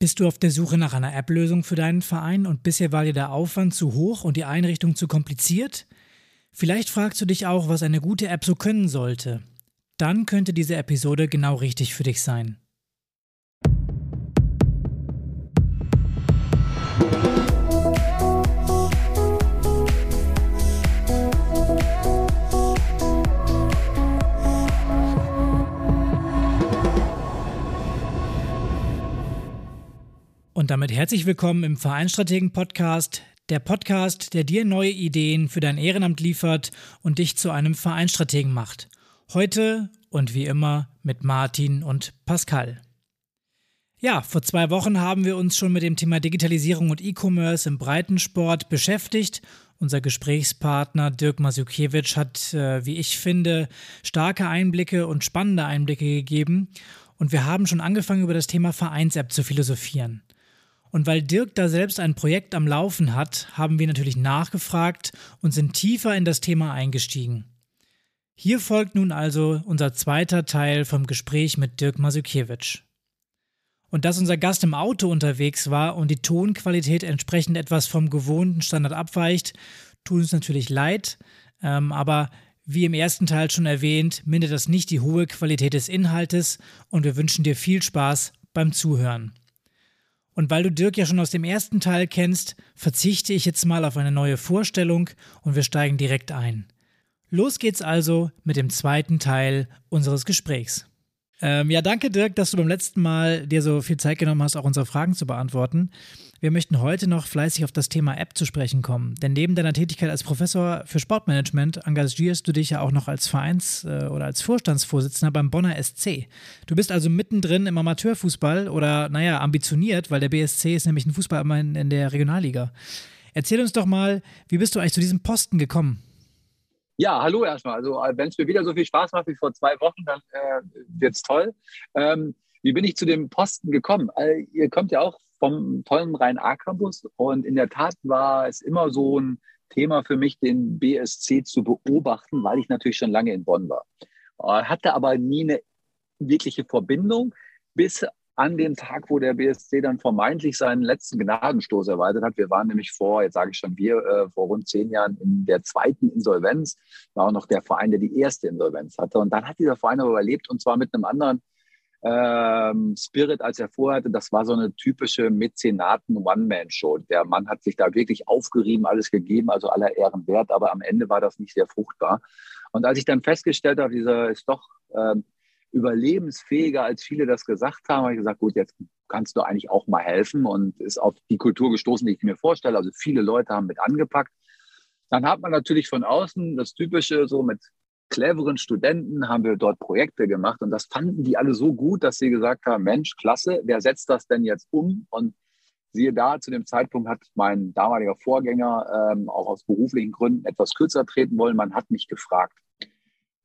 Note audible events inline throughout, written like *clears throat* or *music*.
Bist du auf der Suche nach einer App-Lösung für deinen Verein und bisher war dir der Aufwand zu hoch und die Einrichtung zu kompliziert? Vielleicht fragst du dich auch, was eine gute App so können sollte. Dann könnte diese Episode genau richtig für dich sein. Und damit herzlich willkommen im Vereinstrategen Podcast, der Podcast, der dir neue Ideen für dein Ehrenamt liefert und dich zu einem Vereinstrategen macht. Heute und wie immer mit Martin und Pascal. Ja, vor zwei Wochen haben wir uns schon mit dem Thema Digitalisierung und E-Commerce im Breitensport beschäftigt. Unser Gesprächspartner Dirk Masukiewicz hat, äh, wie ich finde, starke Einblicke und spannende Einblicke gegeben. Und wir haben schon angefangen, über das Thema Vereins-App zu philosophieren. Und weil Dirk da selbst ein Projekt am Laufen hat, haben wir natürlich nachgefragt und sind tiefer in das Thema eingestiegen. Hier folgt nun also unser zweiter Teil vom Gespräch mit Dirk Masukiewicz. Und dass unser Gast im Auto unterwegs war und die Tonqualität entsprechend etwas vom gewohnten Standard abweicht, tut uns natürlich leid, ähm, aber wie im ersten Teil schon erwähnt, mindert das nicht die hohe Qualität des Inhaltes und wir wünschen dir viel Spaß beim Zuhören. Und weil du Dirk ja schon aus dem ersten Teil kennst, verzichte ich jetzt mal auf eine neue Vorstellung und wir steigen direkt ein. Los geht's also mit dem zweiten Teil unseres Gesprächs. Ähm, ja, danke Dirk, dass du beim letzten Mal dir so viel Zeit genommen hast, auch unsere Fragen zu beantworten. Wir möchten heute noch fleißig auf das Thema App zu sprechen kommen, denn neben deiner Tätigkeit als Professor für Sportmanagement engagierst du dich ja auch noch als Vereins- äh, oder als Vorstandsvorsitzender beim Bonner SC. Du bist also mittendrin im Amateurfußball oder, naja, ambitioniert, weil der BSC ist nämlich ein Fußball in der Regionalliga. Erzähl uns doch mal, wie bist du eigentlich zu diesem Posten gekommen? Ja, hallo erstmal. Also, äh, wenn es mir wieder so viel Spaß macht wie vor zwei Wochen, dann äh, wird es toll. Ähm, wie bin ich zu dem Posten gekommen? Also, ihr kommt ja auch vom tollen Rhein-A-Campus. Und in der Tat war es immer so ein Thema für mich, den BSC zu beobachten, weil ich natürlich schon lange in Bonn war. Äh, hatte aber nie eine wirkliche Verbindung, bis an den Tag, wo der BSC dann vermeintlich seinen letzten Gnadenstoß erweitert hat. Wir waren nämlich vor, jetzt sage ich schon wir, äh, vor rund zehn Jahren in der zweiten Insolvenz. War auch noch der Verein, der die erste Insolvenz hatte. Und dann hat dieser Verein aber überlebt und zwar mit einem anderen ähm, Spirit, als er vorhatte, das war so eine typische Mäzenaten-One-Man-Show. Der Mann hat sich da wirklich aufgerieben, alles gegeben, also aller Ehren wert, aber am Ende war das nicht sehr fruchtbar. Und als ich dann festgestellt habe, dieser ist doch ähm, überlebensfähiger, als viele das gesagt haben, habe ich gesagt, gut, jetzt kannst du eigentlich auch mal helfen und ist auf die Kultur gestoßen, die ich mir vorstelle. Also viele Leute haben mit angepackt. Dann hat man natürlich von außen das Typische so mit cleveren Studenten haben wir dort Projekte gemacht und das fanden die alle so gut, dass sie gesagt haben, Mensch, klasse, wer setzt das denn jetzt um? Und siehe da, zu dem Zeitpunkt hat mein damaliger Vorgänger ähm, auch aus beruflichen Gründen etwas kürzer treten wollen. Man hat mich gefragt.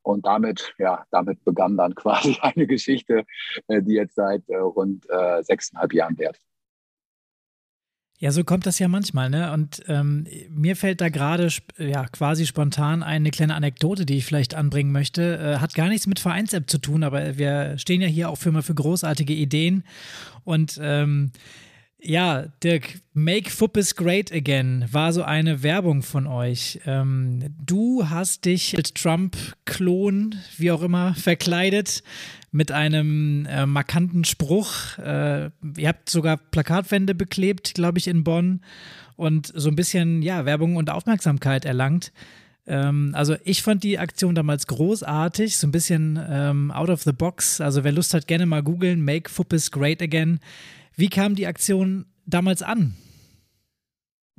Und damit, ja, damit begann dann *laughs* quasi eine Geschichte, äh, die jetzt seit äh, rund äh, sechseinhalb Jahren währt. Ja, so kommt das ja manchmal, ne? Und ähm, mir fällt da gerade ja quasi spontan eine kleine Anekdote, die ich vielleicht anbringen möchte. Äh, hat gar nichts mit Vereins-App zu tun, aber wir stehen ja hier auch für, für großartige Ideen. Und ähm, ja, Dirk, Make Fuppes Great Again war so eine Werbung von euch. Ähm, du hast dich als Trump-Klon, wie auch immer, verkleidet mit einem äh, markanten Spruch. Äh, ihr habt sogar Plakatwände beklebt, glaube ich, in Bonn und so ein bisschen ja, Werbung und Aufmerksamkeit erlangt. Ähm, also ich fand die Aktion damals großartig, so ein bisschen ähm, out of the box. Also wer Lust hat, gerne mal googeln, Make Fuppis Great Again. Wie kam die Aktion damals an?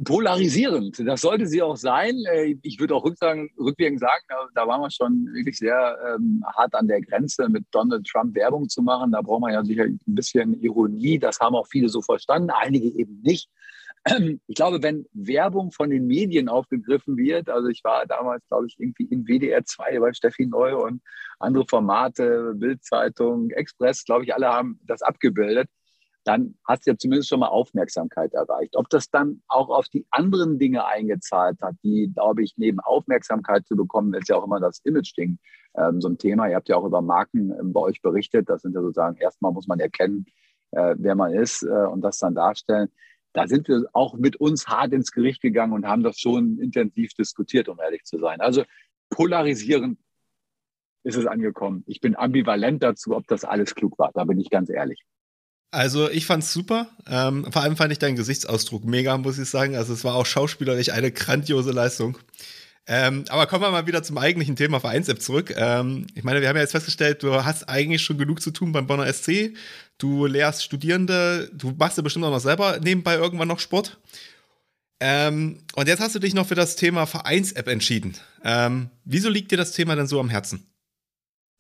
polarisierend. Das sollte sie auch sein. Äh, ich würde auch rückwirkend sagen, da waren wir schon wirklich sehr ähm, hart an der Grenze, mit Donald Trump Werbung zu machen. Da braucht man ja sicher ein bisschen Ironie. Das haben auch viele so verstanden, einige eben nicht. *clears throat* Ich glaube, wenn Werbung von den Medien aufgegriffen wird, also ich war damals, glaube ich, irgendwie in WDR 2 bei Steffi Neu und andere Formate, Bildzeitung, Express, glaube ich, alle haben das abgebildet dann hast du ja zumindest schon mal Aufmerksamkeit erreicht. Ob das dann auch auf die anderen Dinge eingezahlt hat, die, glaube ich, neben Aufmerksamkeit zu bekommen, ist ja auch immer das Image-Ding ähm, so ein Thema. Ihr habt ja auch über Marken ähm, bei euch berichtet. Das sind ja sozusagen, erstmal muss man erkennen, äh, wer man ist äh, und das dann darstellen. Da sind wir auch mit uns hart ins Gericht gegangen und haben das schon intensiv diskutiert, um ehrlich zu sein. Also polarisierend ist es angekommen. Ich bin ambivalent dazu, ob das alles klug war. Da bin ich ganz ehrlich. Also ich fand's super. Ähm, vor allem fand ich deinen Gesichtsausdruck mega, muss ich sagen. Also es war auch schauspielerisch eine grandiose Leistung. Ähm, aber kommen wir mal wieder zum eigentlichen Thema Vereins-App zurück. Ähm, ich meine, wir haben ja jetzt festgestellt, du hast eigentlich schon genug zu tun beim Bonner SC. Du lehrst Studierende, du machst ja bestimmt auch noch selber nebenbei irgendwann noch Sport. Ähm, und jetzt hast du dich noch für das Thema Vereins-App entschieden. Ähm, wieso liegt dir das Thema denn so am Herzen?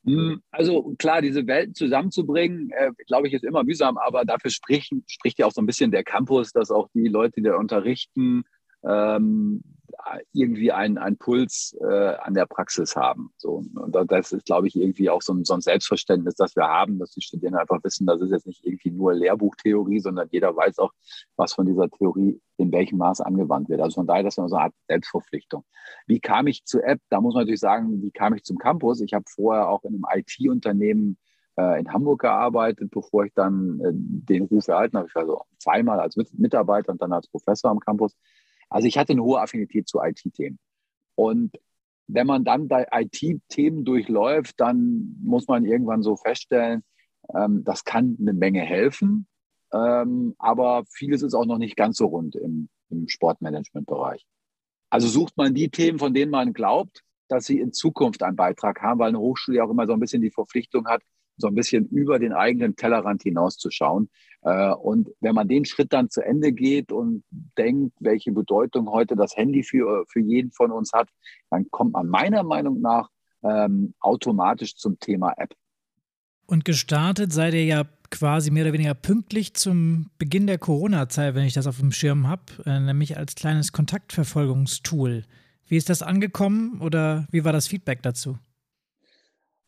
Hm, also klar, diese Welten zusammenzubringen, äh, glaube ich, ist immer mühsam, aber dafür spricht, spricht ja auch so ein bisschen der Campus, dass auch die Leute, die da unterrichten, ähm, irgendwie einen, einen Puls äh, an der Praxis haben. So, und das ist, glaube ich, irgendwie auch so ein, so ein Selbstverständnis, das wir haben, dass die Studierenden einfach wissen, das ist jetzt nicht irgendwie nur Lehrbuchtheorie, sondern jeder weiß auch, was von dieser Theorie in welchem Maß angewandt wird. Also von daher, das ist so eine Art Selbstverpflichtung. Wie kam ich zur App? Da muss man natürlich sagen, wie kam ich zum Campus? Ich habe vorher auch in einem IT-Unternehmen äh, in Hamburg gearbeitet, bevor ich dann äh, den Ruf erhalten habe. Ich war also zweimal als Mitarbeiter und dann als Professor am Campus. Also ich hatte eine hohe Affinität zu IT-Themen. Und wenn man dann bei IT-Themen durchläuft, dann muss man irgendwann so feststellen, ähm, das kann eine Menge helfen, ähm, aber vieles ist auch noch nicht ganz so rund im, im Sportmanagement-Bereich. Also sucht man die Themen, von denen man glaubt, dass sie in Zukunft einen Beitrag haben, weil eine Hochschule ja auch immer so ein bisschen die Verpflichtung hat, so ein bisschen über den eigenen Tellerrand hinauszuschauen. Äh, und wenn man den Schritt dann zu Ende geht und denkt, welche Bedeutung heute das Handy für, für jeden von uns hat, dann kommt man meiner Meinung nach ähm, automatisch zum Thema App. Und gestartet seid ihr ja quasi mehr oder weniger pünktlich zum Beginn der Corona-Zeit, wenn ich das auf dem Schirm habe, äh, nämlich als kleines Kontaktverfolgungstool. Wie ist das angekommen oder wie war das Feedback dazu?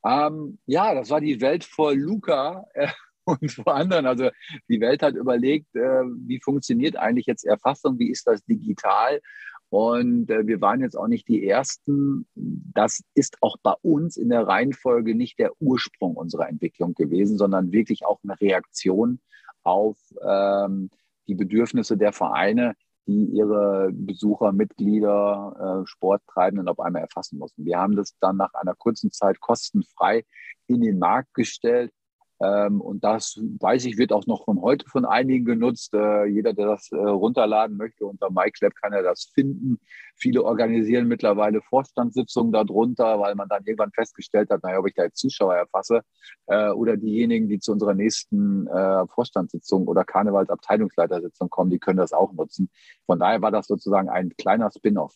Ähm, ja, das war die Welt vor Luca äh, *laughs* und vor anderen. Also die Welt hat überlegt, äh, wie funktioniert eigentlich jetzt Erfassung, wie ist das digital? Und äh, wir waren jetzt auch nicht die Ersten. Das ist auch bei uns in der Reihenfolge nicht der Ursprung unserer Entwicklung gewesen, sondern wirklich auch eine Reaktion auf ähm, die Bedürfnisse der Vereine, die ihre Besucher, Mitglieder, äh, Sporttreibenden auf einmal erfassen mussten. Wir haben das dann nach einer kurzen Zeit kostenfrei in den Markt gestellt ähm, und das, weiß ich, wird auch noch von heute von einigen genutzt. Äh, jeder, der das äh, runterladen möchte, unter MyClap kann er das finden. Viele organisieren mittlerweile Vorstandssitzungen darunter, weil man dann irgendwann festgestellt hat, naja, ob ich da jetzt Zuschauer erfasse äh, oder diejenigen, die zu unserer nächsten äh, Vorstandssitzung oder Karnevalsabteilungsleitersitzung kommen, die können das auch nutzen. Von daher war das sozusagen ein kleiner Spin-off.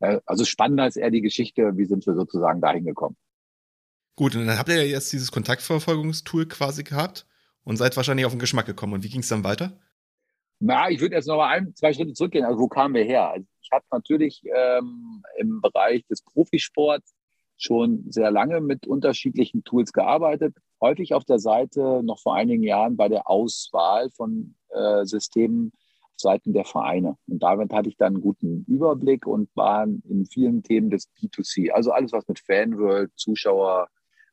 Äh, also spannender als eher die Geschichte, wie sind wir sozusagen dahin gekommen. Gut, und dann habt ihr ja jetzt dieses Kontaktverfolgungstool quasi gehabt und seid wahrscheinlich auf den Geschmack gekommen. Und wie ging es dann weiter? Na, ich würde jetzt noch mal ein, zwei Schritte zurückgehen. Also wo kamen wir her? Also ich habe natürlich ähm, im Bereich des Profisports schon sehr lange mit unterschiedlichen Tools gearbeitet. Häufig auf der Seite noch vor einigen Jahren bei der Auswahl von äh, Systemen auf Seiten der Vereine. Und damit hatte ich dann einen guten Überblick und war in vielen Themen des B2C. Also alles, was mit Fanworld, Zuschauer,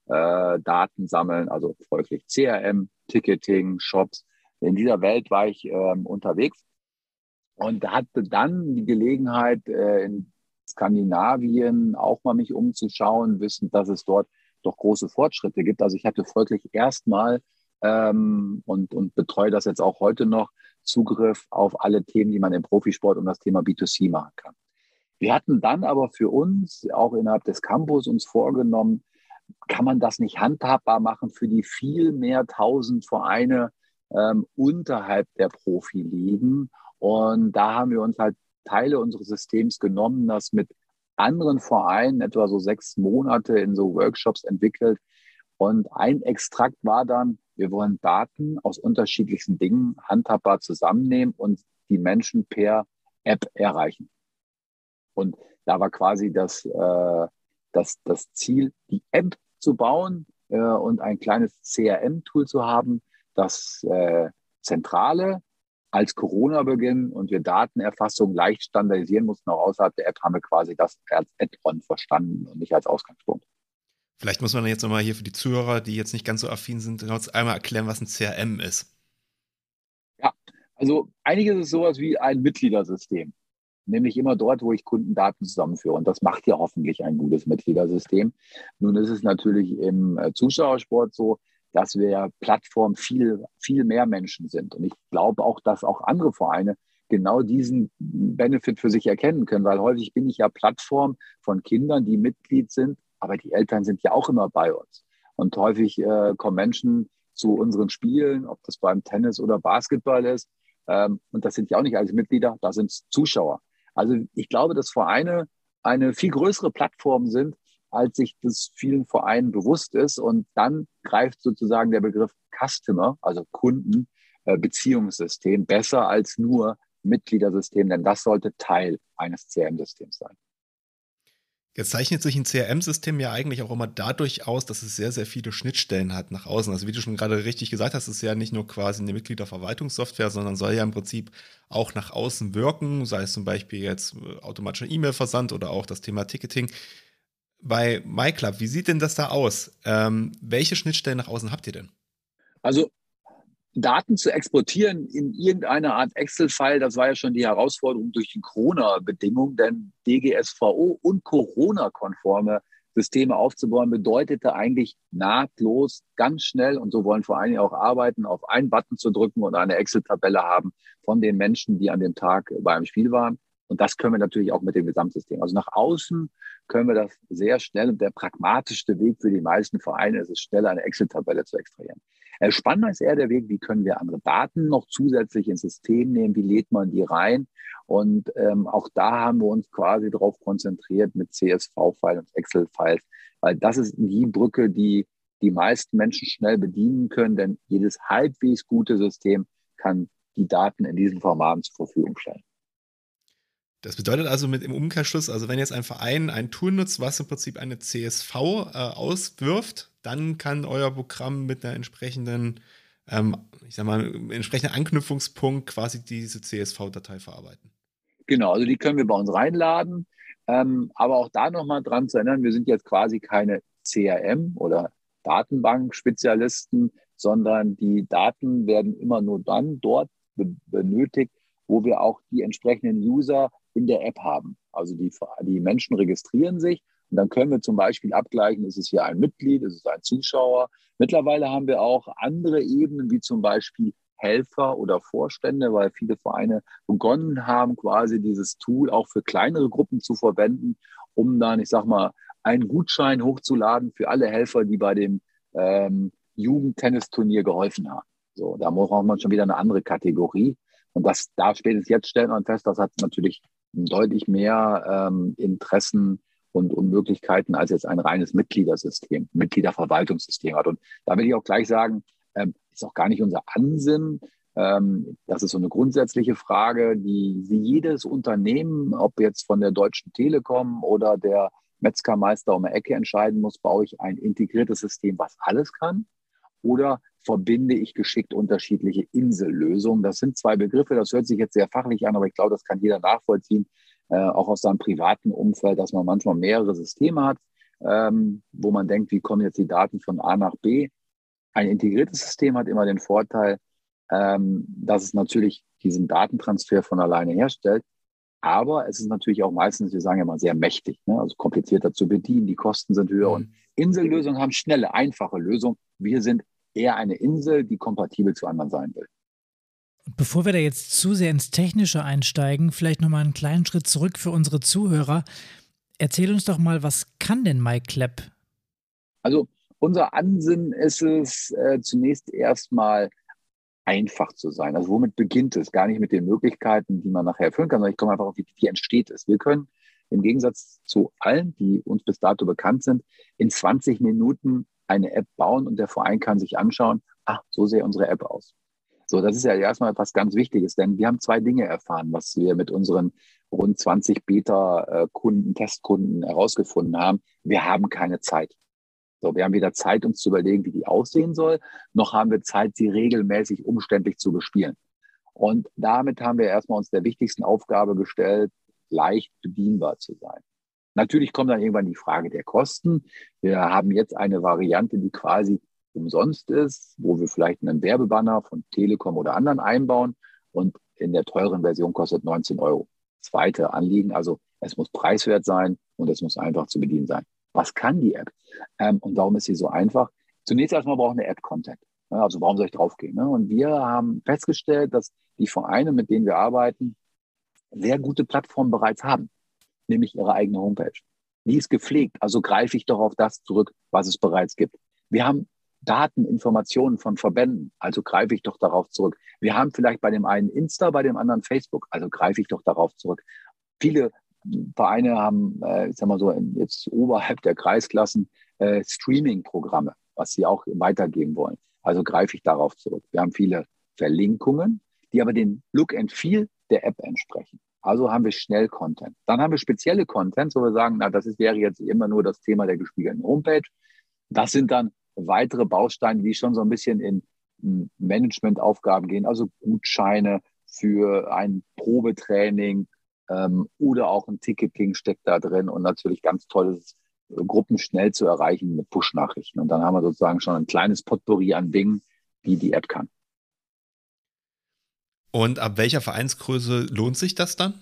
äh, Daten sammeln, also folglich CRM, Ticketing, Shops. In dieser Welt war ich ähm, unterwegs und hatte dann die Gelegenheit, äh, in Skandinavien auch mal mich umzuschauen, wissend, dass es dort doch große Fortschritte gibt. Also ich hatte folglich erstmal ähm, und, und betreue das jetzt auch heute noch Zugriff auf alle Themen, die man im Profisport um das Thema B2C machen kann. Wir hatten dann aber für uns auch innerhalb des Campus uns vorgenommen, kann man das nicht handhabbar machen für die viel mehr tausend Vereine ähm, unterhalb der Profiligen. Und da haben wir uns halt Teile unseres Systems genommen, das mit anderen Vereinen etwa so sechs Monate in so Workshops entwickelt. Und ein Extrakt war dann, wir wollen Daten aus unterschiedlichsten Dingen handhabbar zusammennehmen und die Menschen per App erreichen. Und da war quasi das, äh, das, das Ziel, die App zu bauen äh, und ein kleines CRM-Tool zu haben, das äh, zentrale als Corona-Beginn und wir Datenerfassung leicht standardisieren mussten, auch außerhalb der App, haben wir quasi das als Add-on verstanden und nicht als Ausgangspunkt. Vielleicht muss man jetzt nochmal hier für die Zuhörer, die jetzt nicht ganz so affin sind, einmal erklären, was ein CRM ist. Also einiges ist sowas wie ein Mitgliedersystem, nämlich immer dort, wo ich Kundendaten zusammenführe. Und das macht ja hoffentlich ein gutes Mitgliedersystem. Nun ist es natürlich im äh, Zuschauersport so, dass wir Plattform viel, viel mehr Menschen sind. Und ich glaube auch, dass auch andere Vereine genau diesen Benefit für sich erkennen können, weil häufig bin ich ja Plattform von Kindern, die Mitglied sind, aber die Eltern sind ja auch immer bei uns. Und häufig äh, kommen Menschen zu unseren Spielen, ob das beim Tennis oder Basketball ist. Ähm, und das sind ja auch nicht alles Mitglieder, da sind es Zuschauer. Also ich glaube, dass Vereine eine viel größere Plattform sind, als sich das vielen Vereinen bewusst ist. Und dann greift sozusagen der Begriff Customer, also Kunden, äh, besser als nur Mitgliedersystem, denn das sollte Teil eines CRM-Systems sein. Jetzt zeichnet sich ein CRM-System ja eigentlich auch immer dadurch aus, dass es sehr, sehr viele Schnittstellen hat nach außen. Also wie du schon gerade richtig gesagt hast, ist ja nicht nur quasi eine Mitgliederverwaltungssoftware, sondern soll ja im Prinzip auch nach außen wirken, sei es zum Beispiel jetzt äh, automatischer E-Mail-Versand oder auch das Thema Ticketing. Bei MyClub, wie sieht denn das da aus? Ähm, welche Schnittstellen nach außen habt ihr denn? Also Daten zu exportieren in irgendeiner Art Excel-File, das war ja schon die Herausforderung durch die Corona-Bedingungen, denn DGSVO und Corona-konforme Systeme aufzubauen, bedeutete eigentlich nahtlos, ganz schnell, und so wollen vor allen Dingen auch arbeiten, auf einen Button zu drücken und eine Excel-Tabelle haben von den Menschen, die an dem Tag beim Spiel waren. Und das können wir natürlich auch mit dem Gesamtsystem. Also nach außen können wir das sehr schnell und der pragmatischste Weg für die meisten Vereine ist es, schneller eine Excel-Tabelle zu extrahieren. Spannender ist eher der Weg, wie können wir andere Daten noch zusätzlich ins System nehmen, wie lädt man die rein. Und ähm, auch da haben wir uns quasi darauf konzentriert mit CSV-Files und Excel-Files, weil das ist die Brücke, die die meisten Menschen schnell bedienen können, denn jedes halbwegs gute System kann die Daten in diesen Formaten zur Verfügung stellen. Das bedeutet also mit im Umkehrschluss, also wenn jetzt ein Verein ein Tool nutzt, was im Prinzip eine CSV äh, auswirft, dann kann euer Programm mit einer entsprechenden, ähm, ich sag mal, entsprechenden Anknüpfungspunkt quasi diese CSV-Datei verarbeiten. Genau, also die können wir bei uns reinladen. Ähm, aber auch da nochmal dran zu erinnern, wir sind jetzt quasi keine CRM oder Datenbank-Spezialisten, sondern die Daten werden immer nur dann dort benötigt, wo wir auch die entsprechenden User in der App haben. Also die, die Menschen registrieren sich und dann können wir zum Beispiel abgleichen, ist es hier ein Mitglied, ist es ein Zuschauer. Mittlerweile haben wir auch andere Ebenen, wie zum Beispiel Helfer oder Vorstände, weil viele Vereine begonnen haben, quasi dieses Tool auch für kleinere Gruppen zu verwenden, um dann, ich sag mal, einen Gutschein hochzuladen für alle Helfer, die bei dem ähm, Jugendtennisturnier geholfen haben. So, da braucht man schon wieder eine andere Kategorie. Und das da spätestens jetzt stellen wir fest, das hat natürlich deutlich mehr ähm, Interessen und, und Möglichkeiten als jetzt ein reines Mitgliedersystem, Mitgliederverwaltungssystem hat. Und da will ich auch gleich sagen, ähm, ist auch gar nicht unser Ansinnen. Ähm, das ist so eine grundsätzliche Frage, die, die jedes Unternehmen, ob jetzt von der Deutschen Telekom oder der Metzgermeister um die Ecke entscheiden muss, baue ich ein integriertes System, was alles kann? Oder verbinde ich geschickt unterschiedliche Insellösungen. Das sind zwei Begriffe, das hört sich jetzt sehr fachlich an, aber ich glaube, das kann jeder nachvollziehen, äh, auch aus seinem privaten Umfeld, dass man manchmal mehrere Systeme hat, ähm, wo man denkt, wie kommen jetzt die Daten von A nach B. Ein integriertes System hat immer den Vorteil, ähm, dass es natürlich diesen Datentransfer von alleine herstellt. Aber es ist natürlich auch meistens, wir sagen ja mal, sehr mächtig, ne? also komplizierter zu bedienen. Die Kosten sind höher. Mhm. Und Insellösungen haben schnelle, einfache Lösungen. Wir sind eher eine Insel, die kompatibel zu anderen sein will. Bevor wir da jetzt zu sehr ins Technische einsteigen, vielleicht nochmal einen kleinen Schritt zurück für unsere Zuhörer. Erzähl uns doch mal, was kann denn MyClap? Also unser Ansinnen ist es äh, zunächst erstmal einfach zu sein. Also womit beginnt es? Gar nicht mit den Möglichkeiten, die man nachher erfüllen kann, sondern ich komme einfach auf, wie, wie entsteht es. Wir können im Gegensatz zu allen, die uns bis dato bekannt sind, in 20 Minuten eine App bauen und der Verein kann sich anschauen, ach, so sähe unsere App aus. So, das ist ja erstmal etwas ganz Wichtiges, denn wir haben zwei Dinge erfahren, was wir mit unseren rund 20 Beta-Kunden, Testkunden herausgefunden haben. Wir haben keine Zeit. So, wir haben weder Zeit, uns zu überlegen, wie die aussehen soll, noch haben wir Zeit, sie regelmäßig umständlich zu bespielen. Und damit haben wir erstmal uns der wichtigsten Aufgabe gestellt, leicht bedienbar zu sein. Natürlich kommt dann irgendwann die Frage der Kosten. Wir haben jetzt eine Variante, die quasi umsonst ist, wo wir vielleicht einen Werbebanner von Telekom oder anderen einbauen. und in der teuren Version kostet 19 Euro. Zweite Anliegen, also es muss preiswert sein und es muss einfach zu bedienen sein. Was kann die App? Ähm, und warum ist sie so einfach? Zunächst erstmal braucht eine App Content. Also warum soll ich draufgehen? Ne? Und wir haben festgestellt, dass die Vereine, mit denen wir arbeiten, sehr gute Plattformen bereits haben, nämlich ihre eigene Homepage. Die ist gepflegt, also greife ich doch auf das zurück, was es bereits gibt. Wir haben Daten, Informationen von Verbänden, also greife ich doch darauf zurück. Wir haben vielleicht bei dem einen Insta, bei dem anderen Facebook, also greife ich doch darauf zurück. Viele Vereine haben, äh, ich sag mal so, jetzt oberhalb der Kreisklassen äh, Streaming-Programme, was sie auch weitergeben wollen. Also greife ich darauf zurück. Wir haben viele Verlinkungen, die aber den Look and Feel der App entsprechen. Also haben wir schnell Content. Dann haben wir spezielle Content, wo wir sagen, na, das ist, wäre jetzt immer nur das Thema der gespiegelten Homepage. Das sind dann weitere Bausteine, die schon so ein bisschen in Managementaufgaben gehen, also Gutscheine für ein Probetraining ähm, oder auch ein Ticketing steckt da drin und natürlich ganz tolles äh, Gruppen schnell zu erreichen mit Push-Nachrichten. Und dann haben wir sozusagen schon ein kleines Potpourri an Dingen, die die App kann. Und ab welcher Vereinsgröße lohnt sich das dann?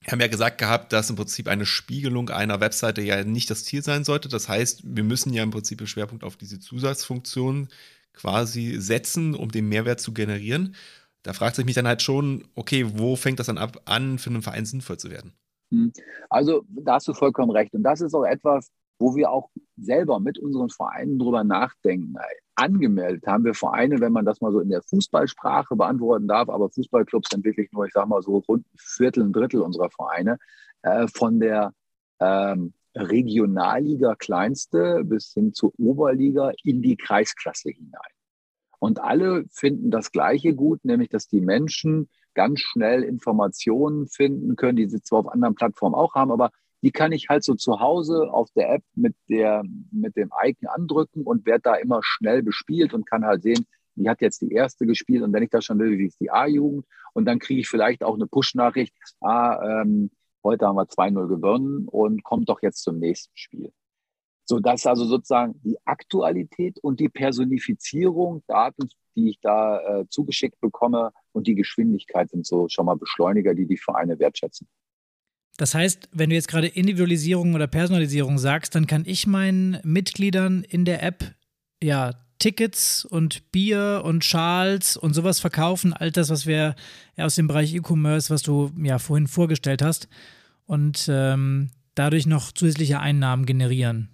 Wir haben ja gesagt gehabt, dass im Prinzip eine Spiegelung einer Webseite ja nicht das Ziel sein sollte. Das heißt, wir müssen ja im Prinzip den Schwerpunkt auf diese Zusatzfunktion quasi setzen, um den Mehrwert zu generieren. Da fragt sich mich dann halt schon, okay, wo fängt das dann ab an, für einen Verein sinnvoll zu werden? Hm. Also da hast du vollkommen recht. Und das ist auch etwas, wo wir auch selber mit unseren Vereinen drüber nachdenken. Angemeldet haben wir Vereine, wenn man das mal so in der Fußballsprache beantworten darf, aber Fußballclubs sind wirklich nur, ich sage mal so rund ein Viertel, ein Drittel unserer Vereine, äh, von der ähm, Regionalliga kleinste bis hin zur Oberliga in die Kreisklasse hinein. Und alle finden das Gleiche gut, nämlich dass die Menschen ganz schnell Informationen finden können, die sie zwar auf anderen Plattformen auch haben, aber die kann ich halt so zu Hause auf der App mit, der, mit dem Icon andrücken und werde da immer schnell bespielt und kann halt sehen, die hat jetzt die erste gespielt und wenn ich das schon will, wie ist die A-Jugend und dann kriege ich vielleicht auch eine Push-Nachricht, ah, ähm, heute haben wir 2-0 gewonnen und kommt doch jetzt zum nächsten Spiel. So, das ist also sozusagen die Aktualität und die Personifizierung, Daten, die ich da äh, zugeschickt bekomme und die Geschwindigkeit sind so schon mal Beschleuniger, die die Vereine wertschätzen. Das heißt, wenn du jetzt gerade Individualisierung oder Personalisierung sagst, dann kann ich meinen Mitgliedern in der App ja Tickets und Bier und Schals und sowas verkaufen, all das, was wir aus dem Bereich E-Commerce, was du ja vorhin vorgestellt hast, und ähm, dadurch noch zusätzliche Einnahmen generieren.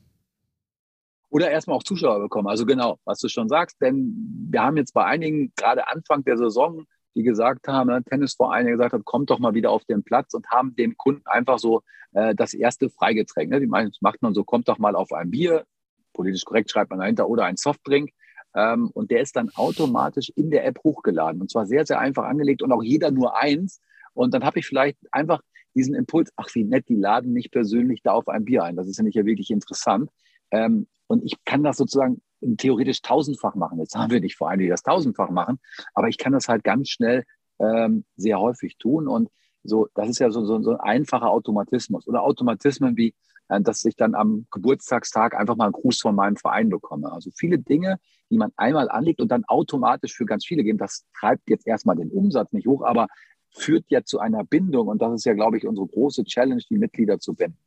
Oder erstmal auch Zuschauer bekommen. Also genau, was du schon sagst, denn wir haben jetzt bei einigen gerade Anfang der Saison die gesagt haben, ne, Tennisvereine gesagt haben, kommt doch mal wieder auf den Platz und haben dem Kunden einfach so äh, das erste Freigetränk. Ne? Die meinen, macht man so, kommt doch mal auf ein Bier, politisch korrekt schreibt man dahinter, oder ein Softdrink. Ähm, und der ist dann automatisch in der App hochgeladen. Und zwar sehr, sehr einfach angelegt und auch jeder nur eins. Und dann habe ich vielleicht einfach diesen Impuls, ach wie nett, die laden mich persönlich da auf ein Bier ein. Das ist ja nicht ja wirklich interessant. Ähm, und ich kann das sozusagen theoretisch tausendfach machen. Jetzt haben wir nicht Vereine, die das tausendfach machen, aber ich kann das halt ganz schnell ähm, sehr häufig tun. Und so, das ist ja so, so, so ein einfacher Automatismus. Oder Automatismen wie, äh, dass ich dann am Geburtstagstag einfach mal einen Gruß von meinem Verein bekomme. Also viele Dinge, die man einmal anlegt und dann automatisch für ganz viele geben, das treibt jetzt erstmal den Umsatz nicht hoch, aber führt ja zu einer Bindung. Und das ist ja, glaube ich, unsere große Challenge, die Mitglieder zu binden.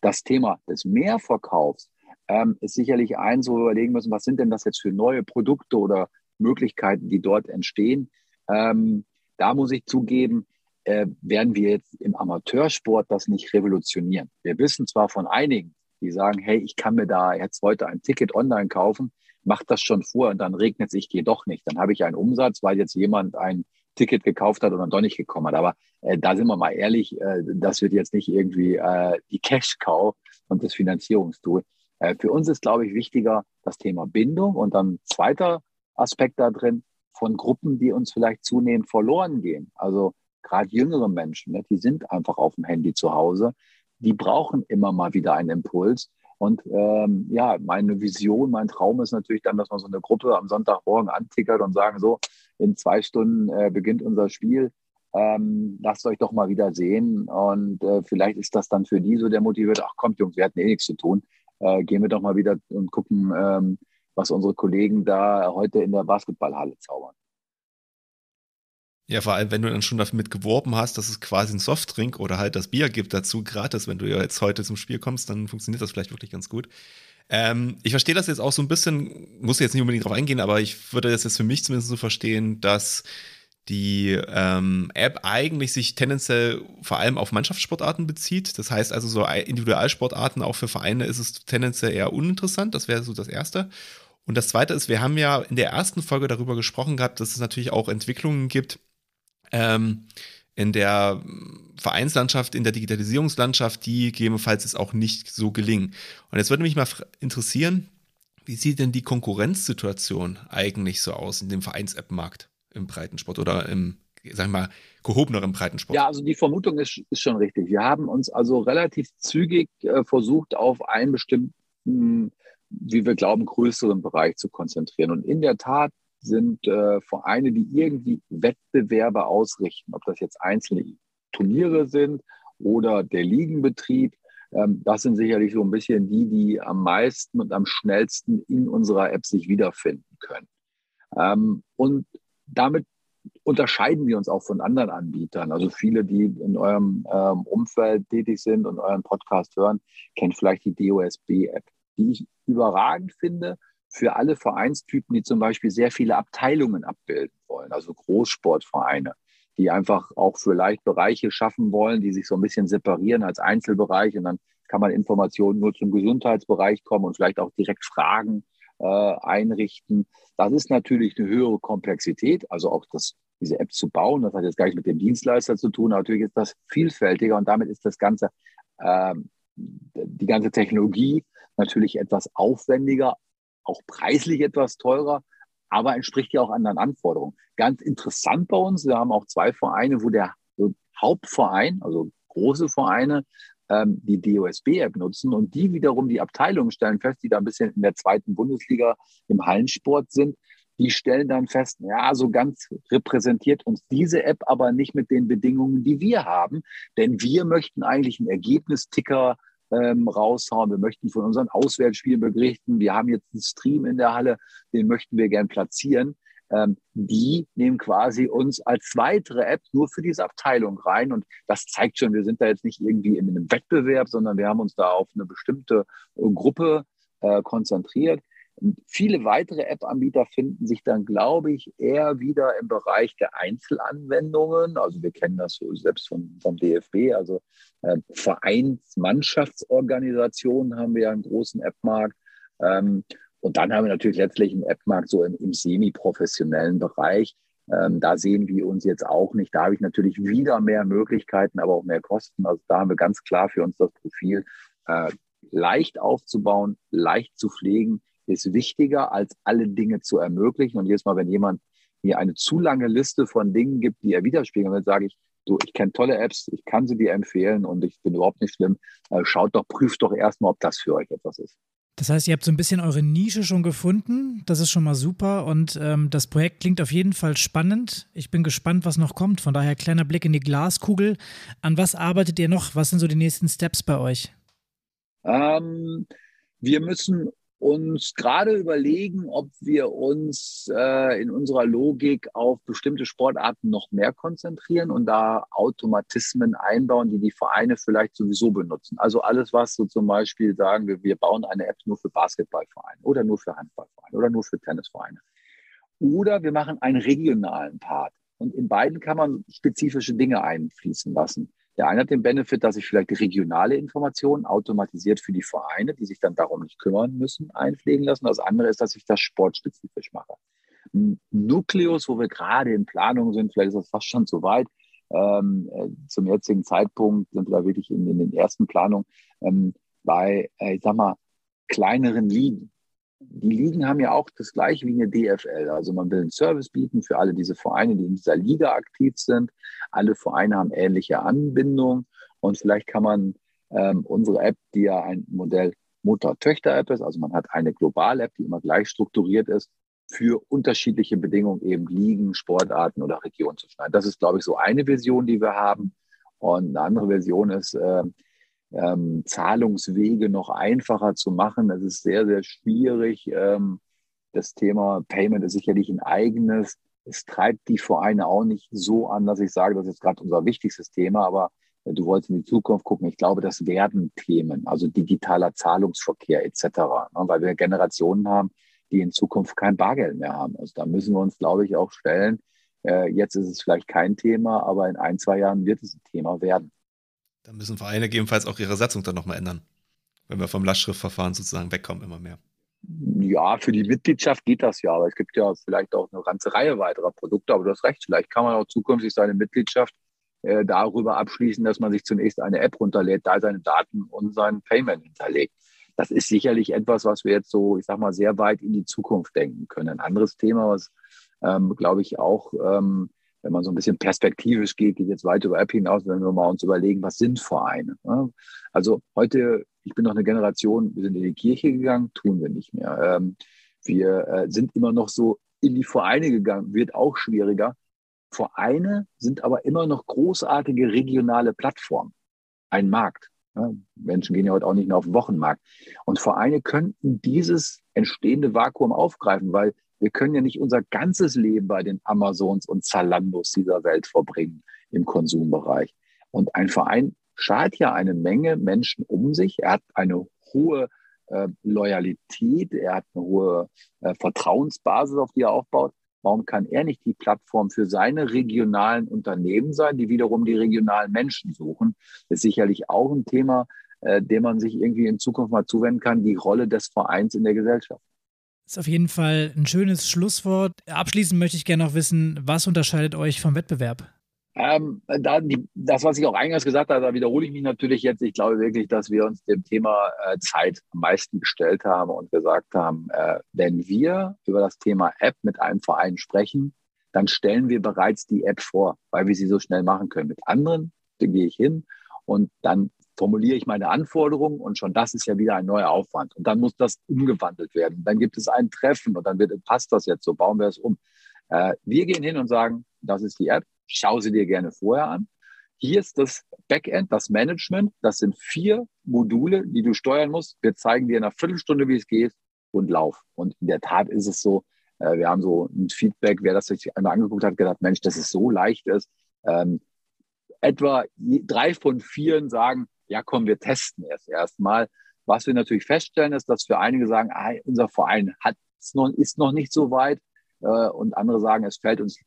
Das Thema des Mehrverkaufs ähm, ist sicherlich eins, wo wir überlegen müssen, was sind denn das jetzt für neue Produkte oder Möglichkeiten, die dort entstehen. Ähm, da muss ich zugeben, äh, werden wir jetzt im Amateursport das nicht revolutionieren. Wir wissen zwar von einigen, die sagen, hey, ich kann mir da jetzt heute ein Ticket online kaufen, macht das schon vor und dann regnet es, ich gehe doch nicht. Dann habe ich einen Umsatz, weil jetzt jemand ein Ticket gekauft hat und dann doch nicht gekommen hat. Aber äh, da sind wir mal ehrlich, äh, das wird jetzt nicht irgendwie äh, die Cash-Cow und das Finanzierungstool. Äh, für uns ist, glaube ich, wichtiger das Thema Bindung und dann zweiter Aspekt da drin von Gruppen, die uns vielleicht zunehmend verloren gehen. Also gerade jüngere Menschen, ne, die sind einfach auf dem Handy zu Hause. Die brauchen immer mal wieder einen Impuls. Und ähm, ja, meine Vision, mein Traum ist natürlich dann, dass man so eine Gruppe am Sonntagmorgen antickert und sagen, so, in zwei Stunden äh, beginnt unser Spiel. Ähm, lasst euch doch mal wieder sehen. Und äh, vielleicht ist das dann für die so der motiviert, ach kommt Jungs, wir hatten eh nichts zu tun äh, gehen wir doch mal wieder und gucken, ähm, was unsere Kollegen da heute in der Basketballhalle zaubern. Ja, vor allem, wenn du dann schon damit geworben hast, dass es quasi ein Softdrink oder halt das Bier gibt dazu gratis, wenn du ja jetzt heute zum Spiel kommst, dann funktioniert das vielleicht wirklich ganz gut. Ähm, ich verstehe das jetzt auch so ein bisschen, muss jetzt nicht unbedingt drauf eingehen, aber ich würde das jetzt für mich zumindest so verstehen, dass die ähm, App eigentlich sich tendenziell vor allem auf Mannschaftssportarten bezieht. Das heißt also, so Individualsportarten auch für Vereine ist es tendenziell eher uninteressant. Das wäre so das Erste. Und das Zweite ist, wir haben ja in der ersten Folge darüber gesprochen gehabt, dass es natürlich auch Entwicklungen gibt ähm, in der Vereinslandschaft, in der Digitalisierungslandschaft, die gegebenenfalls es auch nicht so gelingen. Und jetzt würde mich mal interessieren, wie sieht denn die Konkurrenzsituation eigentlich so aus in dem Vereins-App-Markt? Im Breitensport oder im, sagen wir mal, gehobeneren Breitensport. Ja, also die Vermutung ist, ist schon richtig. Wir haben uns also relativ zügig äh, versucht, auf einen bestimmten, wie wir glauben, größeren Bereich zu konzentrieren. Und in der Tat sind äh, Vereine, die irgendwie Wettbewerbe ausrichten, ob das jetzt einzelne Turniere sind oder der Ligenbetrieb. Ähm, das sind sicherlich so ein bisschen die, die am meisten und am schnellsten in unserer App sich wiederfinden können. Ähm, und damit unterscheiden wir uns auch von anderen Anbietern. Also viele, die in eurem ähm, Umfeld tätig sind und euren Podcast hören, kennen vielleicht die DOSB-App, die ich überragend finde für alle Vereinstypen, die zum Beispiel sehr viele Abteilungen abbilden wollen, also Großsportvereine, die einfach auch für Leichtbereiche schaffen wollen, die sich so ein bisschen separieren als Einzelbereich und dann kann man Informationen nur zum Gesundheitsbereich kommen und vielleicht auch direkt fragen äh, einrichten. Das ist natürlich eine höhere Komplexität, also auch das, diese App zu bauen. Das hat jetzt gar nicht mit dem Dienstleister zu tun. Natürlich ist das vielfältiger und damit ist das Ganze, äh, die ganze Technologie natürlich etwas aufwendiger, auch preislich etwas teurer, aber entspricht ja auch anderen Anforderungen. Ganz interessant bei uns, wir haben auch zwei Vereine, wo der Hauptverein, also große Vereine, ähm, die DOSB-App nutzen und die wiederum die Abteilungen stellen fest, die da ein bisschen in der zweiten Bundesliga im Hallensport sind, die stellen dann fest, ja, so ganz repräsentiert uns diese App aber nicht mit den Bedingungen, die wir haben, denn wir möchten eigentlich einen Ergebnisticker ähm, raushauen. Wir möchten von unseren Auswärtsspielen berichten. Wir haben jetzt einen Stream in der Halle, den möchten wir gern platzieren ähm, die nehmen quasi uns als weitere App nur für diese Abteilung rein. Und das zeigt schon, wir sind da jetzt nicht irgendwie in einem Wettbewerb, sondern wir haben uns da auf eine bestimmte äh, Gruppe äh, konzentriert. Und viele weitere App-Anbieter finden sich dann, glaube ich, eher wieder im Bereich der Einzelanwendungen. Also wir kennen das so selbst vom, vom DFB, also äh, Vereinsmannschaftsorganisationen haben wir ja einen großen App-Markt. Ähm, und dann haben wir natürlich letztlich einen App-Markt so im, im semi-professionellen Bereich. Ähm, da sehen wir uns jetzt auch nicht. Da habe ich natürlich wieder mehr Möglichkeiten, aber auch mehr Kosten. Also da haben wir ganz klar für uns das Profil. Äh, leicht aufzubauen, leicht zu pflegen, ist wichtiger, als alle Dinge zu ermöglichen. Und jedes Mal, wenn jemand mir eine zu lange Liste von Dingen gibt, die er widerspiegeln will, sage ich, du, ich kenne tolle Apps, ich kann sie dir empfehlen und ich bin überhaupt nicht schlimm. Äh, schaut doch, prüft doch erstmal, ob das für euch etwas ist. Das heißt, ihr habt so ein bisschen eure Nische schon gefunden. Das ist schon mal super und ähm, das Projekt klingt auf jeden Fall spannend. Ich bin gespannt, was noch kommt. Von daher kleiner Blick in die Glaskugel. An was arbeitet ihr noch? Was sind so die nächsten Steps bei euch? Ähm, wir müssen uns gerade überlegen, ob wir uns äh, in unserer Logik auf bestimmte Sportarten noch mehr konzentrieren und da Automatismen einbauen, die die Vereine vielleicht sowieso benutzen. Also alles, was so zum Beispiel sagen wir, wir bauen eine App nur für Basketballvereine oder nur für Handballvereine oder nur für Tennisvereine. Oder wir machen einen regionalen Part. Und in beiden kann man spezifische Dinge einfließen lassen. Der eine hat den Benefit, dass ich vielleicht regionale Informationen automatisiert für die Vereine, die sich dann darum nicht kümmern müssen, einpflegen lassen. Das andere ist, dass ich das sportspezifisch mache. Nukleus, wo wir gerade in Planung sind, vielleicht ist das fast schon zu weit. Ähm, äh, zum jetzigen Zeitpunkt sind wir da wirklich in, in den ersten Planungen ähm, bei, äh, ich sag mal, kleineren Ligen die Ligen haben ja auch das gleiche wie eine DFL. Also man will einen Service bieten für alle diese Vereine, die in dieser Liga aktiv sind. Alle Vereine haben ähnliche Anbindungen und vielleicht kann man ähm, unsere App, die ja ein Modell Mutter-Töchter-App ist, also man hat eine Global-App, die immer gleich strukturiert ist, für unterschiedliche Bedingungen eben Ligen, Sportarten oder Regionen zu schneiden. Das ist, glaube ich, so eine Version, die wir haben. Und eine andere Version ist, äh, ähm, Zahlungswege noch einfacher zu machen. Das ist sehr, sehr schwierig. Ähm, das Thema Payment ist sicherlich ein eigenes. es treibt die Vereine auch nicht so an, dass ich sage, das ist gerade unser wichtigstes Thema, aber du wolltest in die Zukunft gucken. Ich glaube, das werden Themen, also digitaler Zahlungsverkehr etc., ne, weil wir Generationen haben, die in Zukunft kein Bargeld mehr haben. Also da müssen wir uns, glaube ich, auch stellen. Äh, jetzt ist es vielleicht kein Thema, aber in ein, zwei Jahren wird es ein Thema werden. Da müssen Vereine gegebenenfalls auch ihre Satzung dann nochmal ändern, wenn wir vom Lastschriftverfahren sozusagen wegkommen, immer mehr. Ja, für die Mitgliedschaft geht das ja, aber es gibt ja vielleicht auch eine ganze Reihe weiterer Produkte, aber du hast recht, vielleicht kann man auch zukünftig seine Mitgliedschaft äh, darüber abschließen, dass man sich zunächst eine App runterlädt, da seine Daten und sein Payment hinterlegt. Das ist sicherlich etwas, was wir jetzt so, ich sag mal, sehr weit in die Zukunft denken können. Ein anderes Thema, was, ähm, glaube ich, auch, ähm, wenn man so ein bisschen perspektivisch geht, geht jetzt weit über App hinaus, wenn wir mal uns überlegen, was sind Vereine? Ne? Also heute, ich bin noch eine Generation, wir sind in die Kirche gegangen, tun wir nicht mehr. Ähm, wir äh, sind immer noch so in die Vereine gegangen, wird auch schwieriger. Vereine sind aber immer noch großartige regionale Plattformen, ein Markt. Ja, Menschen gehen ja heute auch nicht mehr auf den Wochenmarkt. Und Vereine könnten dieses entstehende Vakuum aufgreifen, weil wir können ja nicht unser ganzes Leben bei den Amazons und Zalandos dieser Welt verbringen im Konsumbereich. Und ein Verein schart ja eine Menge Menschen um sich. Er hat eine hohe äh, Loyalität, er hat eine hohe äh, Vertrauensbasis, auf die er aufbaut. Warum kann er nicht die Plattform für seine regionalen Unternehmen sein, die wiederum die regionalen Menschen suchen? Das ist sicherlich auch ein Thema, äh, dem man sich irgendwie in Zukunft mal zuwenden kann, die Rolle des Vereins in der Gesellschaft. Ist auf jeden Fall ein schönes Schlusswort. Abschließend möchte ich gerne noch wissen, was unterscheidet euch vom Wettbewerb? Ähm, da die, das, was ich auch eingangs gesagt habe, da wiederhole ich mich natürlich jetzt. Ich glaube wirklich, dass wir uns dem Thema äh, Zeit am meisten gestellt haben und gesagt haben, äh, wenn wir über das Thema App mit einem Verein sprechen, dann stellen wir bereits die App vor, weil wir sie so schnell machen können. Mit anderen gehe ich hin und dann formuliere ich meine Anforderungen und schon das ist ja wieder ein neuer Aufwand. Und dann muss das umgewandelt werden. Dann gibt es ein Treffen und dann wird, passt das jetzt so, bauen wir es um. Äh, wir gehen hin und sagen, das ist die App Schau sie dir gerne vorher an. Hier ist das Backend, das Management. Das sind vier Module, die du steuern musst. Wir zeigen dir in einer Viertelstunde, wie es geht und lauf. Und in der Tat ist es so, äh, wir haben so ein Feedback, wer das sich einmal angeguckt hat, gedacht, Mensch, dass es so leicht ist. Ähm, etwa drei von vier sagen, ja komm, wir testen erst erstmal. Was wir natürlich feststellen, ist, dass für einige sagen, ah, unser Verein hat, ist noch nicht so weit. Äh, und andere sagen, es fällt uns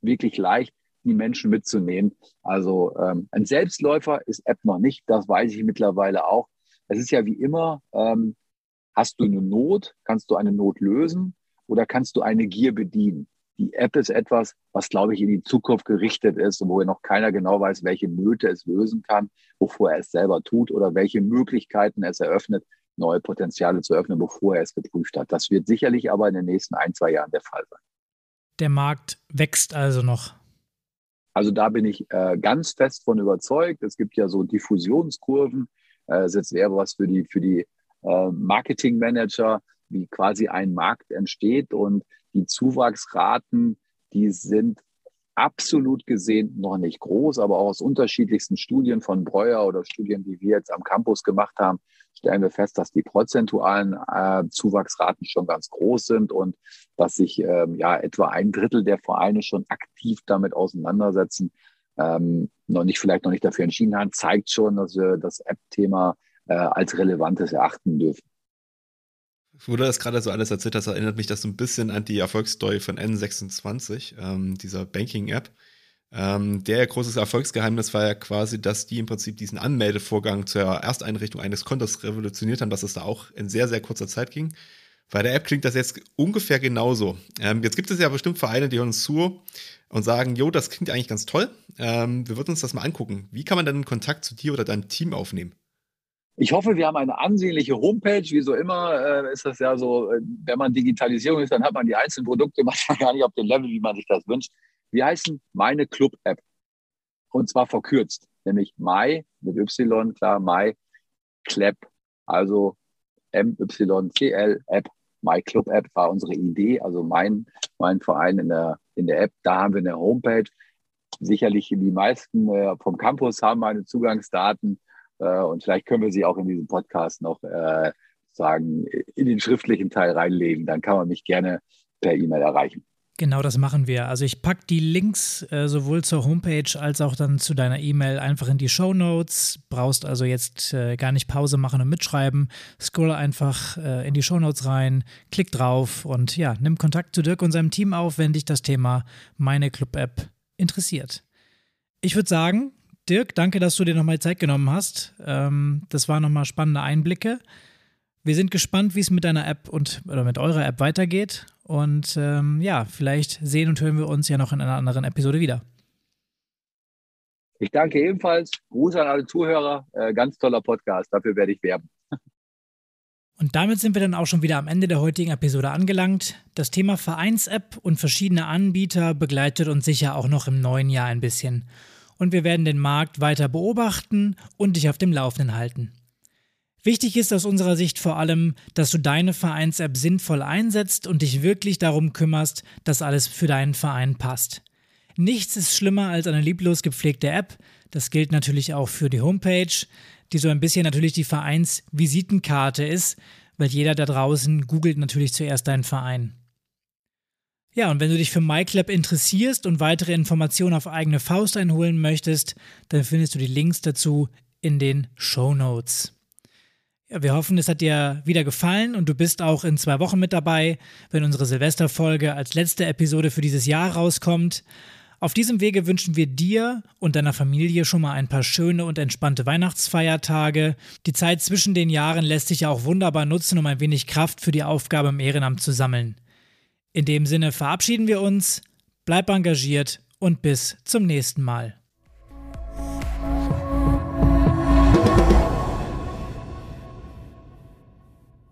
wirklich leicht die Menschen mitzunehmen. Also ähm, ein Selbstläufer ist App noch nicht, das weiß ich mittlerweile auch. Es ist ja wie immer, ähm, hast du eine Not, kannst du eine Not lösen oder kannst du eine Gier bedienen. Die App ist etwas, was, glaube ich, in die Zukunft gerichtet ist und wo noch keiner genau weiß, welche Nöte es lösen kann, bevor er es selber tut oder welche Möglichkeiten es eröffnet, neue Potenziale zu öffnen, bevor er es geprüft hat. Das wird sicherlich aber in den nächsten ein, zwei Jahren der Fall sein. Der Markt wächst also noch. Also da bin ich äh, ganz fest von überzeugt. Es gibt ja so Diffusionskurven. Äh, das jetzt wäre was für die, für die äh, Marketingmanager, wie quasi ein Markt entsteht. Und die Zuwachsraten, die sind absolut gesehen noch nicht groß, aber auch aus unterschiedlichsten Studien von Breuer oder Studien, die wir jetzt am Campus gemacht haben, stellen wir fest, dass die prozentualen äh, Zuwachsraten schon ganz groß sind und dass sich ähm, ja etwa ein Drittel der Vereine schon aktiv damit auseinandersetzen, ähm, noch nicht vielleicht noch nicht dafür entschieden haben, zeigt schon, dass wir das App-Thema äh, als relevantes erachten dürfen. Wo du das gerade so alles erzählt hast, erinnert mich das so ein bisschen an die Erfolgsstory von N26, ähm, dieser Banking-App. Ähm, der großes Erfolgsgeheimnis war ja quasi, dass die im Prinzip diesen Anmeldevorgang zur Ersteinrichtung eines Kontos revolutioniert haben, dass es da auch in sehr, sehr kurzer Zeit ging. Bei der App klingt das jetzt ungefähr genauso. Ähm, jetzt gibt es ja bestimmt Vereine, die hören uns zu und sagen, jo, das klingt eigentlich ganz toll. Ähm, wir würden uns das mal angucken. Wie kann man dann Kontakt zu dir oder deinem Team aufnehmen? Ich hoffe, wir haben eine ansehnliche Homepage. Wie so immer äh, ist das ja so, äh, wenn man Digitalisierung ist, dann hat man die einzelnen Produkte *laughs* manchmal gar nicht auf dem Level, wie man sich das wünscht. Wir heißen meine Club-App. Und zwar verkürzt, nämlich My mit Y, klar, My Clap. Also M-Y-C-L App. My Club App war unsere Idee, also mein, mein Verein in der, in der App. Da haben wir eine Homepage. Sicherlich die meisten äh, vom Campus haben meine Zugangsdaten und vielleicht können wir sie auch in diesem Podcast noch äh, sagen, in den schriftlichen Teil reinlegen. Dann kann man mich gerne per E-Mail erreichen. Genau das machen wir. Also ich packe die Links äh, sowohl zur Homepage als auch dann zu deiner E-Mail einfach in die Show Notes. Brauchst also jetzt äh, gar nicht Pause machen und mitschreiben. Scroll einfach äh, in die Show Notes rein, klick drauf und ja, nimm Kontakt zu Dirk und seinem Team auf, wenn dich das Thema meine Club-App interessiert. Ich würde sagen, Dirk, danke, dass du dir nochmal Zeit genommen hast. Ähm, das waren nochmal spannende Einblicke. Wir sind gespannt, wie es mit deiner App und oder mit eurer App weitergeht. Und ähm, ja, vielleicht sehen und hören wir uns ja noch in einer anderen Episode wieder. Ich danke ebenfalls. Gruß an alle Zuhörer. Äh, ganz toller Podcast. Dafür werde ich werben. *laughs* Und damit sind wir dann auch schon wieder am Ende der heutigen Episode angelangt. Das Thema Vereins-App und verschiedene Anbieter begleitet uns sicher auch noch im neuen Jahr ein bisschen. Und wir werden den Markt weiter beobachten und dich auf dem Laufenden halten. Wichtig ist aus unserer Sicht vor allem, dass du deine Vereins-App sinnvoll einsetzt und dich wirklich darum kümmerst, dass alles für deinen Verein passt. Nichts ist schlimmer als eine lieblos gepflegte App. Das gilt natürlich auch für die Homepage, die so ein bisschen natürlich die Vereinsvisitenkarte ist, weil jeder da draußen googelt natürlich zuerst deinen Verein. Ja, und wenn du dich für MyClub interessierst und weitere Informationen auf eigene Faust einholen möchtest, dann findest du die Links dazu in den Show Notes. Ja, wir hoffen, es hat dir wieder gefallen und du bist auch in zwei Wochen mit dabei, wenn unsere Silvesterfolge als letzte Episode für dieses Jahr rauskommt. Auf diesem Wege wünschen wir dir und deiner Familie schon mal ein paar schöne und entspannte Weihnachtsfeiertage. Die Zeit zwischen den Jahren lässt sich ja auch wunderbar nutzen, um ein wenig Kraft für die Aufgabe im Ehrenamt zu sammeln. In dem Sinne verabschieden wir uns, bleib engagiert und bis zum nächsten Mal.